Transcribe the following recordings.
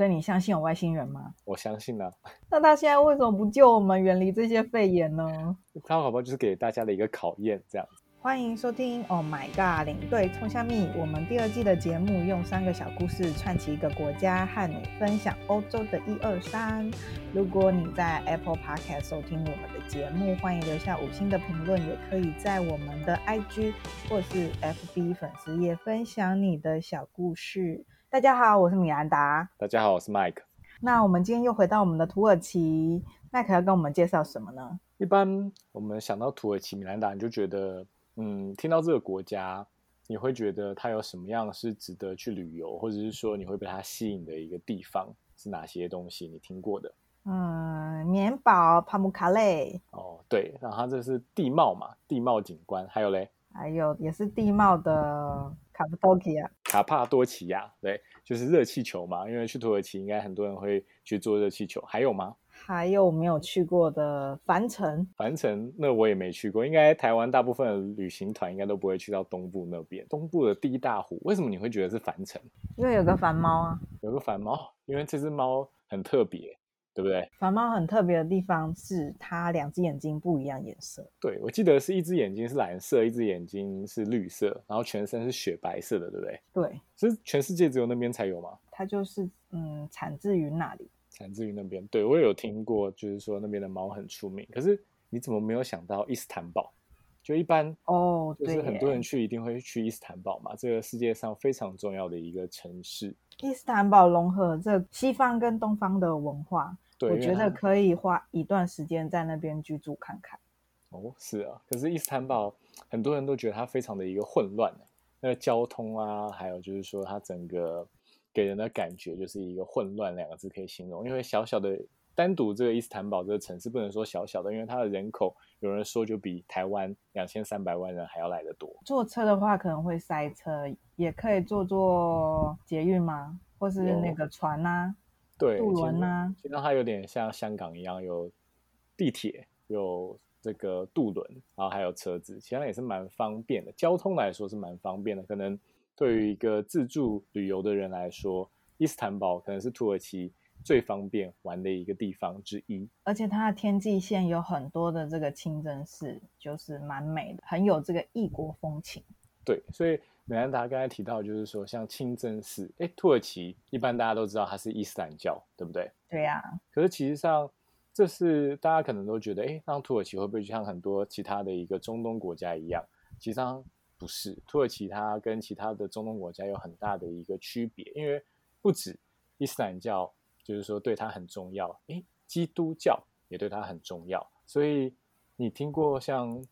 所以你相信有外星人吗？我相信啊。那他现在为什么不救我们远离这些肺炎呢？他好不好就是给大家的一个考验，这样子。欢迎收听《Oh My God》领队冲虾米。我们第二季的节目用三个小故事串起一个国家，和你分享欧洲的一二三。如果你在 Apple Podcast 收听我们的节目，欢迎留下五星的评论，也可以在我们的 IG 或是 FB 粉丝页分享你的小故事。大家好，我是米兰达。大家好，我是 Mike。那我们今天又回到我们的土耳其，Mike 要跟我们介绍什么呢？一般我们想到土耳其，米兰达你就觉得。嗯，听到这个国家，你会觉得它有什么样是值得去旅游，或者是说你会被它吸引的一个地方是哪些东西？你听过的？嗯，棉堡、帕姆卡勒。哦，对，然后它这是地貌嘛，地貌景观，还有嘞，还有也是地貌的卡帕多奇亚。卡帕多奇亚，对，就是热气球嘛，因为去土耳其应该很多人会去坐热气球，还有吗？还有没有去过的凡城？凡城那我也没去过，应该台湾大部分的旅行团应该都不会去到东部那边。东部的第一大湖，为什么你会觉得是凡城？因为有个凡猫啊，有个凡猫，因为这只猫很特别，对不对？凡猫很特别的地方是它两只眼睛不一样颜色。对，我记得是一只眼睛是蓝色，一只眼睛是绿色，然后全身是雪白色的，对不对？对，是全世界只有那边才有吗？它就是嗯，产自于那里。产自于那边，对，我也有听过，就是说那边的猫很出名。可是你怎么没有想到伊斯坦堡？就一般哦，就是很多人去一定会去伊斯坦堡嘛，这个世界上非常重要的一个城市。伊斯坦堡融合这西方跟东方的文化，对，我觉得可以花一段时间在那边居住看看。哦，是啊，可是伊斯坦堡很多人都觉得它非常的一个混乱，那个交通啊，还有就是说它整个。给人的感觉就是一个混乱两个字可以形容，因为小小的单独这个伊斯坦堡这个城市不能说小小的，因为它的人口有人说就比台湾两千三百万人还要来得多。坐车的话可能会塞车，也可以坐坐捷运吗？或是那个船啊？对，渡轮啊？其实它有点像香港一样，有地铁，有这个渡轮，然后还有车子，其实也是蛮方便的。交通来说是蛮方便的，可能。对于一个自助旅游的人来说，伊斯坦堡可能是土耳其最方便玩的一个地方之一。而且它的天际线有很多的这个清真寺，就是蛮美的，很有这个异国风情。对，所以美兰达刚才提到，就是说像清真寺，哎，土耳其一般大家都知道它是伊斯兰教，对不对？对呀、啊。可是其实上，这是大家可能都觉得，哎，那土耳其会不会就像很多其他的一个中东国家一样？其实上。不是，土耳其它跟其他的中东国家有很大的一个区别，因为不止伊斯兰教，就是说对他很重要，诶，基督教也对他很重要。所以你听过像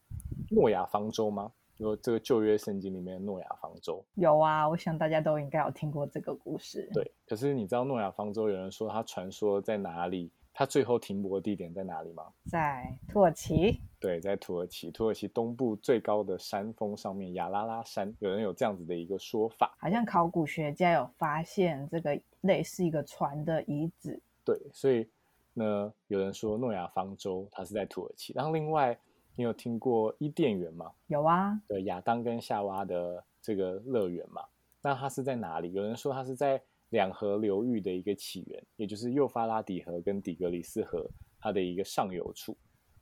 诺亚方舟吗？有这个旧约圣经里面的诺亚方舟？有啊，我想大家都应该有听过这个故事。对，可是你知道诺亚方舟有人说它传说在哪里？它最后停泊的地点在哪里吗？在土耳其。对，在土耳其，土耳其东部最高的山峰上面，亚拉拉山，有人有这样子的一个说法。好像考古学家有发现这个类似一个船的遗址。对，所以呢，有人说诺亚方舟它是在土耳其。然后另外，你有听过伊甸园吗？有啊。对，亚当跟夏娃的这个乐园嘛。那它是在哪里？有人说它是在。两河流域的一个起源，也就是幼发拉底河跟底格里斯河，它的一个上游处。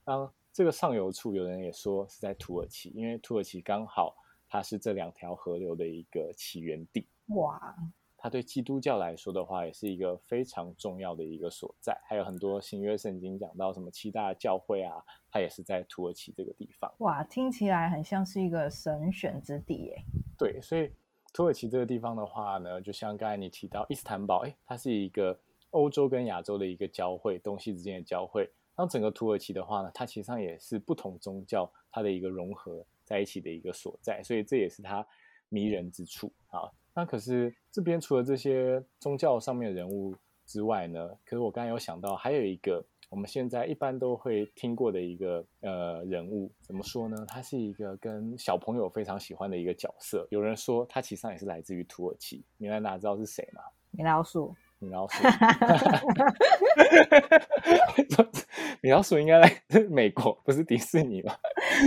当这个上游处，有人也说是在土耳其，因为土耳其刚好它是这两条河流的一个起源地。哇！它对基督教来说的话，也是一个非常重要的一个所在。还有很多新约圣经讲到什么七大教会啊，它也是在土耳其这个地方。哇，听起来很像是一个神选之地耶。对，所以。土耳其这个地方的话呢，就像刚才你提到伊斯坦堡，诶，它是一个欧洲跟亚洲的一个交汇，东西之间的交汇。然后整个土耳其的话呢，它其实上也是不同宗教它的一个融合在一起的一个所在，所以这也是它迷人之处啊。那可是这边除了这些宗教上面的人物之外呢，可是我刚才有想到还有一个。我们现在一般都会听过的一个呃人物，怎么说呢？他是一个跟小朋友非常喜欢的一个角色。有人说他其实上也是来自于土耳其。你们哪知道是谁吗？米老鼠。米老鼠。米老鼠应该来自美国，不是迪士尼吧？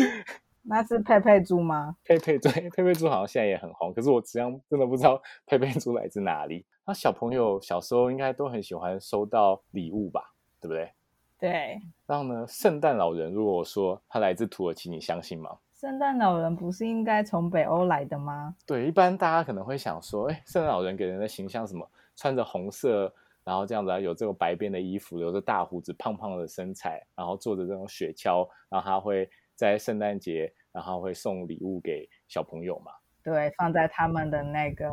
那是佩佩猪吗？佩佩猪，佩佩猪好像现在也很红，可是我实际上真的不知道佩佩猪来自哪里。那小朋友小时候应该都很喜欢收到礼物吧，对不对？对。然后呢，圣诞老人如果说他来自土耳其，你相信吗？圣诞老人不是应该从北欧来的吗？对，一般大家可能会想说，哎，圣诞老人给人的形象什么？穿着红色，然后这样子啊，有这种白边的衣服，留着大胡子，胖胖的身材，然后坐着这种雪橇，然后他会在圣诞节，然后会送礼物给小朋友嘛？对，放在他们的那个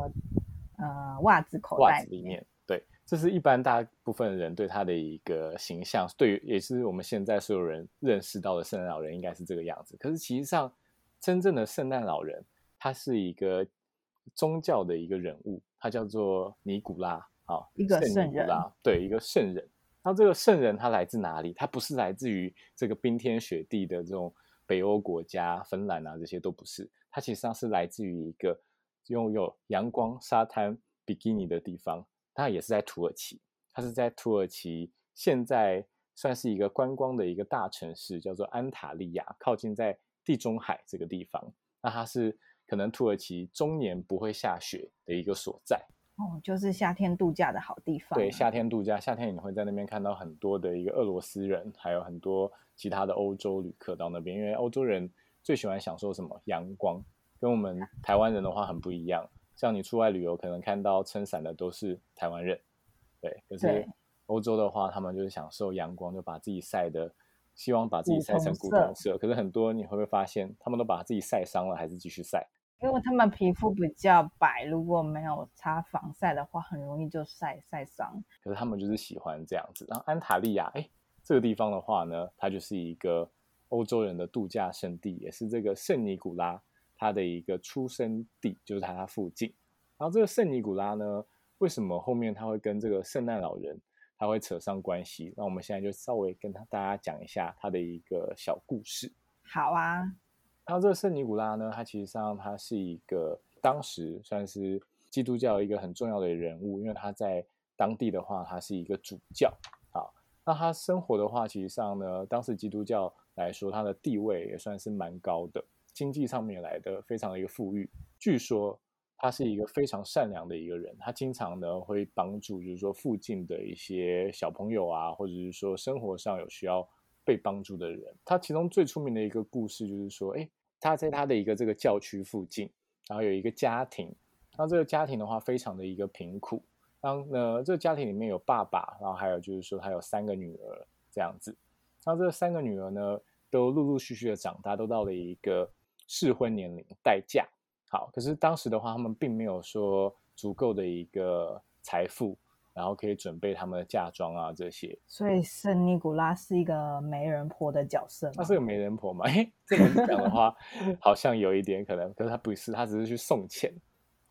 呃袜子口袋里面。对，这是一般大部分人对他的一个形象，对于也是我们现在所有人认识到的圣诞老人应该是这个样子。可是其实上，真正的圣诞老人，他是一个宗教的一个人物，他叫做尼古拉，啊，一个圣人，对，一个圣人。那这个圣人他来自哪里？他不是来自于这个冰天雪地的这种北欧国家，芬兰啊，这些都不是。他其实上是来自于一个拥有阳光、沙滩、比基尼的地方。他也是在土耳其，它是在土耳其，现在算是一个观光的一个大城市，叫做安塔利亚，靠近在。地中海这个地方，那它是可能土耳其终年不会下雪的一个所在哦，就是夏天度假的好地方。对，夏天度假，夏天你会在那边看到很多的一个俄罗斯人，还有很多其他的欧洲旅客到那边，因为欧洲人最喜欢享受什么？阳光，跟我们台湾人的话很不一样。像你出外旅游，可能看到撑伞的都是台湾人，对，可是欧洲的话，他们就是享受阳光，就把自己晒的。希望把自己晒成古铜色，可是很多你会不会发现，他们都把自己晒伤了，还是继续晒？因为他们皮肤比较白，如果没有擦防晒的话，很容易就晒晒伤。可是他们就是喜欢这样子。然后安塔利亚，哎，这个地方的话呢，它就是一个欧洲人的度假胜地，也是这个圣尼古拉他的一个出生地，就是他他附近。然后这个圣尼古拉呢，为什么后面他会跟这个圣诞老人？他会扯上关系，那我们现在就稍微跟他大家讲一下他的一个小故事。好啊，然后这个圣尼古拉呢，他其实上他是一个当时算是基督教一个很重要的人物，因为他在当地的话，他是一个主教。啊，那他生活的话，其实上呢，当时基督教来说，他的地位也算是蛮高的，经济上面来的非常的一个富裕。据说。他是一个非常善良的一个人，他经常呢会帮助，就是说附近的一些小朋友啊，或者是说生活上有需要被帮助的人。他其中最出名的一个故事就是说，哎，他在他的一个这个教区附近，然后有一个家庭，那这个家庭的话非常的一个贫苦，然后呢这个家庭里面有爸爸，然后还有就是说他有三个女儿这样子，那这三个女儿呢都陆陆续续的长大，都到了一个适婚年龄，待嫁。好，可是当时的话，他们并没有说足够的一个财富，然后可以准备他们的嫁妆啊这些。所以圣尼古拉是一个媒人婆的角色。他是个媒人婆嘛？哎，这么讲的话，好像有一点可能。可是他不是，他只是去送钱。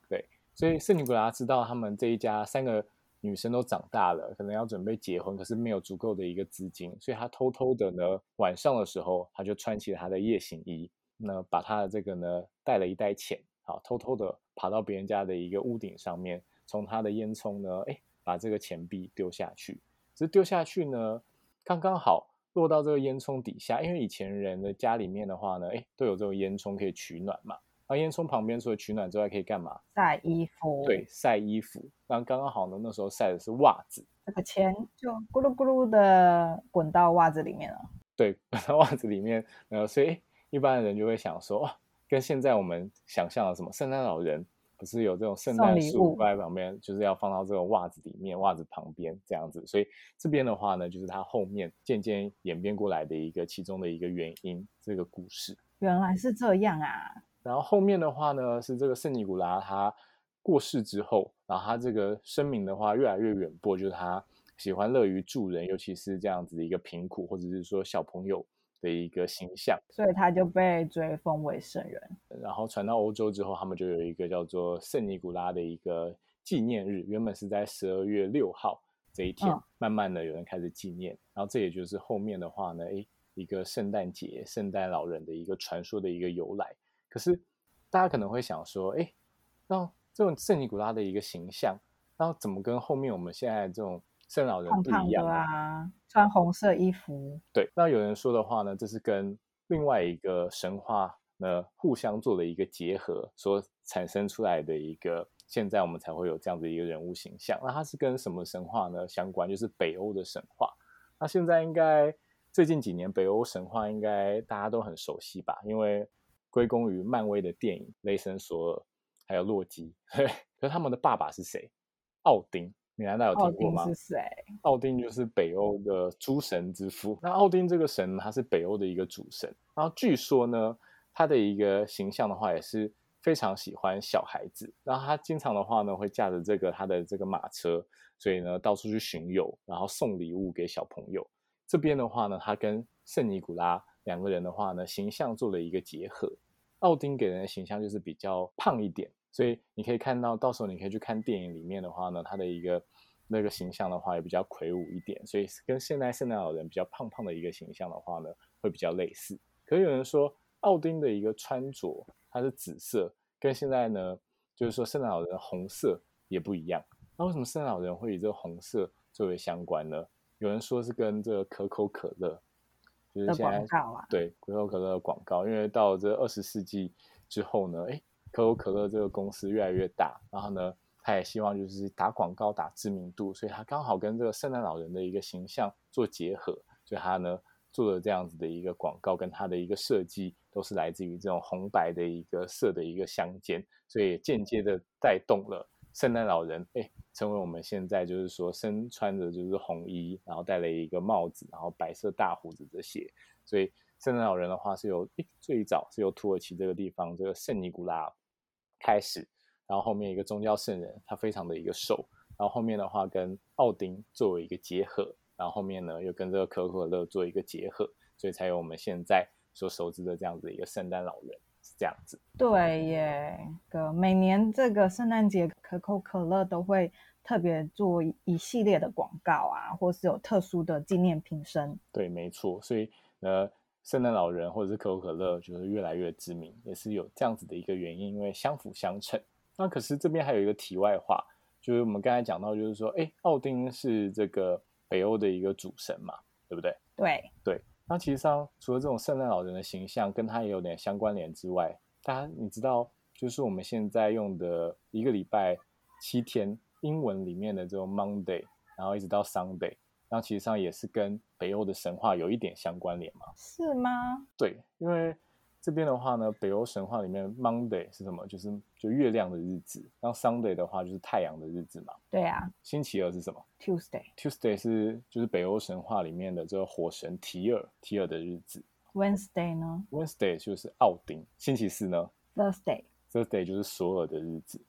对，所以圣尼古拉知道他们这一家三个女生都长大了，可能要准备结婚，可是没有足够的一个资金，所以他偷偷的呢，晚上的时候他就穿起了他的夜行衣。那把他的这个呢带了一袋钱，好，偷偷的爬到别人家的一个屋顶上面，从他的烟囱呢，哎，把这个钱币丢下去。这丢下去呢，刚刚好落到这个烟囱底下，因为以前人的家里面的话呢，哎，都有这种烟囱可以取暖嘛。那烟囱旁边除了取暖之外，可以干嘛？晒衣服。对，晒衣服。那刚刚好呢，那时候晒的是袜子，这个钱就咕噜咕噜的滚到袜子里面了。对，滚到袜子里面，然后所以。一般的人就会想说，哦，跟现在我们想象的什么圣诞老人不是有这种圣诞树摆在旁边，就是要放到这个袜子里面、袜子旁边这样子。所以这边的话呢，就是它后面渐渐演变过来的一个其中的一个原因。这个故事原来是这样啊。然后后面的话呢，是这个圣尼古拉他过世之后，然后他这个声名的话越来越远播，就是他喜欢乐于助人，尤其是这样子的一个贫苦或者是说小朋友。的一个形象，所以他就被追封为圣人。然后传到欧洲之后，他们就有一个叫做圣尼古拉的一个纪念日，原本是在十二月六号这一天，慢慢的有人开始纪念。嗯、然后这也就是后面的话呢，诶，一个圣诞节、圣诞老人的一个传说的一个由来。可是大家可能会想说，诶，那这种圣尼古拉的一个形象，然后怎么跟后面我们现在这种圣老人不一样啊？穿红色衣服。对，那有人说的话呢，这是跟另外一个神话呢互相做了一个结合，所产生出来的一个，现在我们才会有这样的一个人物形象。那它是跟什么神话呢相关？就是北欧的神话。那现在应该最近几年北欧神话应该大家都很熟悉吧？因为归功于漫威的电影《雷神索尔》还有洛基。可是他们的爸爸是谁？奥丁。你难道有听过吗？奥丁是谁？奥丁就是北欧的诸神之父。那奥丁这个神，他是北欧的一个主神。然后据说呢，他的一个形象的话，也是非常喜欢小孩子。然后他经常的话呢，会驾着这个他的这个马车，所以呢，到处去巡游，然后送礼物给小朋友。这边的话呢，他跟圣尼古拉两个人的话呢，形象做了一个结合。奥丁给人的形象就是比较胖一点。所以你可以看到，到时候你可以去看电影里面的话呢，他的一个那个形象的话也比较魁梧一点，所以跟现在圣诞老人比较胖胖的一个形象的话呢，会比较类似。可是有人说，奥丁的一个穿着它是紫色，跟现在呢，就是说圣诞老人的红色也不一样。那为什么圣诞老人会以这个红色作为相关呢？有人说是跟这个可口可乐，就是现在对可口可乐的广告，因为到这二十世纪之后呢，哎。可口可乐这个公司越来越大，然后呢，他也希望就是打广告打知名度，所以他刚好跟这个圣诞老人的一个形象做结合，所以他呢做了这样子的一个广告，跟他的一个设计都是来自于这种红白的一个色的一个相间，所以间接的带动了圣诞老人哎，成为我们现在就是说身穿着就是红衣，然后戴了一个帽子，然后白色大胡子这些，所以圣诞老人的话是由最早是由土耳其这个地方这个圣尼古拉。开始，然后后面一个宗教圣人，他非常的一个瘦，然后后面的话跟奥丁作为一个结合，然后后面呢又跟这个可口可乐做一个结合，所以才有我们现在所熟知的这样子的一个圣诞老人是这样子。对耶，哥，每年这个圣诞节，可口可乐都会特别做一系列的广告啊，或是有特殊的纪念品生。对，没错，所以呢。圣诞老人或者是可口可乐，就是越来越知名，也是有这样子的一个原因，因为相辅相成。那可是这边还有一个题外话，就是我们刚才讲到，就是说，哎，奥丁是这个北欧的一个主神嘛，对不对？对对。那其实上除了这种圣诞老人的形象跟他也有点相关联之外，大家你知道，就是我们现在用的一个礼拜七天英文里面的这种 Monday，然后一直到 Sunday。那其实上也是跟北欧的神话有一点相关联嘛？是吗？对，因为这边的话呢，北欧神话里面 Monday 是什么？就是就月亮的日子。然后 Sunday 的话就是太阳的日子嘛。对啊。星期二是什么？Tuesday。Tuesday 是就是北欧神话里面的这个火神提尔，提尔的日子。Wednesday 呢？Wednesday 就是奥丁。星期四呢？Thursday。Thursday 就是索尔的日子，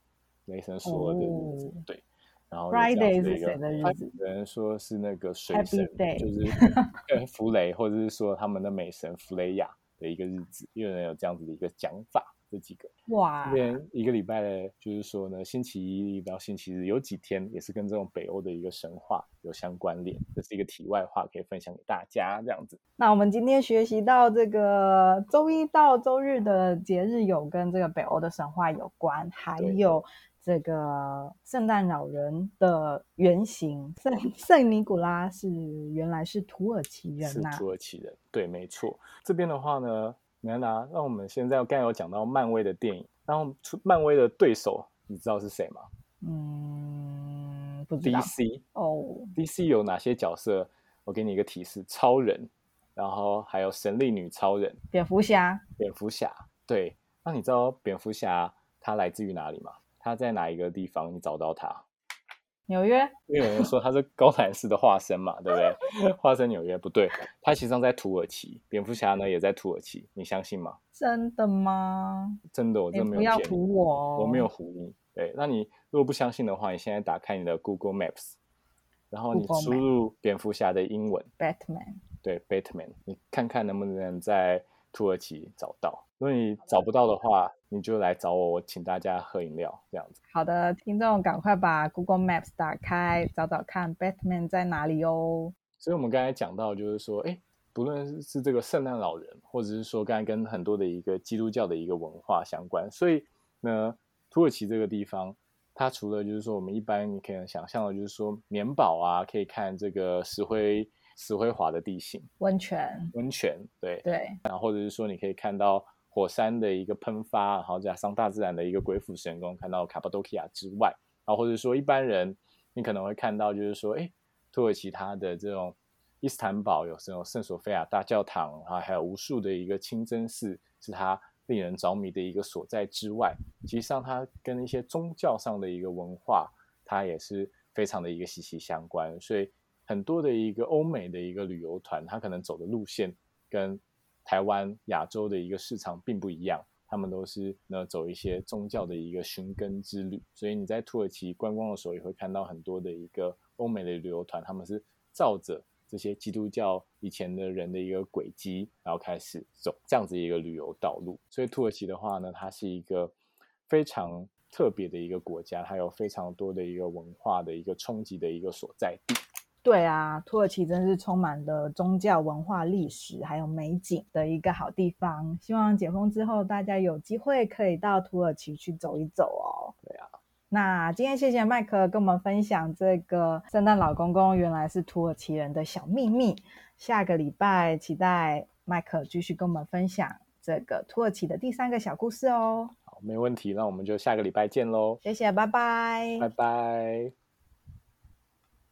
雷神索尔的日子。Oh. 对。然后 Friday 是谁的日子？有人说是那个水神 Day. 就是弗雷，或者是说他们的美神弗雷亚的一个日子，有人有这样子的一个讲法。这几个哇，这边一个礼拜的，就是说呢，星期一到星期日有几天也是跟这种北欧的一个神话有相关联。这是一个题外话，可以分享给大家这样子。那我们今天学习到这个周一到周日的节日有跟这个北欧的神话有关，还有。这个圣诞老人的原型圣圣尼古拉是原来是土耳其人呐、啊，是土耳其人，对，没错。这边的话呢，米兰达，那我们现在刚才有讲到漫威的电影，然后漫威的对手，你知道是谁吗？嗯，不知道。DC 哦，DC 有哪些角色？我给你一个提示：超人，然后还有神力女超人，蝙蝠侠，蝙蝠侠。对，那你知道蝙蝠侠他来自于哪里吗？他在哪一个地方？你找到他？纽约？因为有人说他是高谭市的化身嘛，对不对？化身纽约不对，他其实上在土耳其。蝙蝠侠呢也在土耳其，你相信吗？真的吗？真的，我真的没有。不要唬我，我没有唬你。对，那你如果不相信的话，你现在打开你的 Google Maps，然后你输入蝙蝠侠的英文 Batman。对，Batman，你看看能不能在土耳其找到。如果你找不到的话，你就来找我，我请大家喝饮料这样子。好的，听众赶快把 Google Maps 打开，找找看 Batman 在哪里哦。所以，我们刚才讲到，就是说，哎，不论是这个圣诞老人，或者是说刚才跟很多的一个基督教的一个文化相关，所以呢，土耳其这个地方，它除了就是说我们一般你可以想象的，就是说棉堡啊，可以看这个石灰石灰滑的地形，温泉，温泉，对对，然后或者是说你可以看到。火山的一个喷发，然后加上大自然的一个鬼斧神工，看到卡帕多其亚之外，然后或者说一般人你可能会看到，就是说，哎，土耳其它的这种伊斯坦堡有这种圣索菲亚大教堂，然后还有无数的一个清真寺，是它令人着迷的一个所在之外，其实上它跟一些宗教上的一个文化，它也是非常的一个息息相关，所以很多的一个欧美的一个旅游团，它可能走的路线跟台湾、亚洲的一个市场并不一样，他们都是呢走一些宗教的一个寻根之旅，所以你在土耳其观光的时候，也会看到很多的一个欧美的旅游团，他们是照着这些基督教以前的人的一个轨迹，然后开始走这样子一个旅游道路。所以土耳其的话呢，它是一个非常特别的一个国家，它有非常多的一个文化的一个冲击的一个所在地。对啊，土耳其真是充满了宗教文化、历史还有美景的一个好地方。希望解封之后，大家有机会可以到土耳其去走一走哦。对啊，那今天谢谢麦克跟我们分享这个圣诞老公公原来是土耳其人的小秘密。下个礼拜期待麦克继续跟我们分享这个土耳其的第三个小故事哦。好，没问题，那我们就下个礼拜见喽。谢谢，拜拜，拜拜。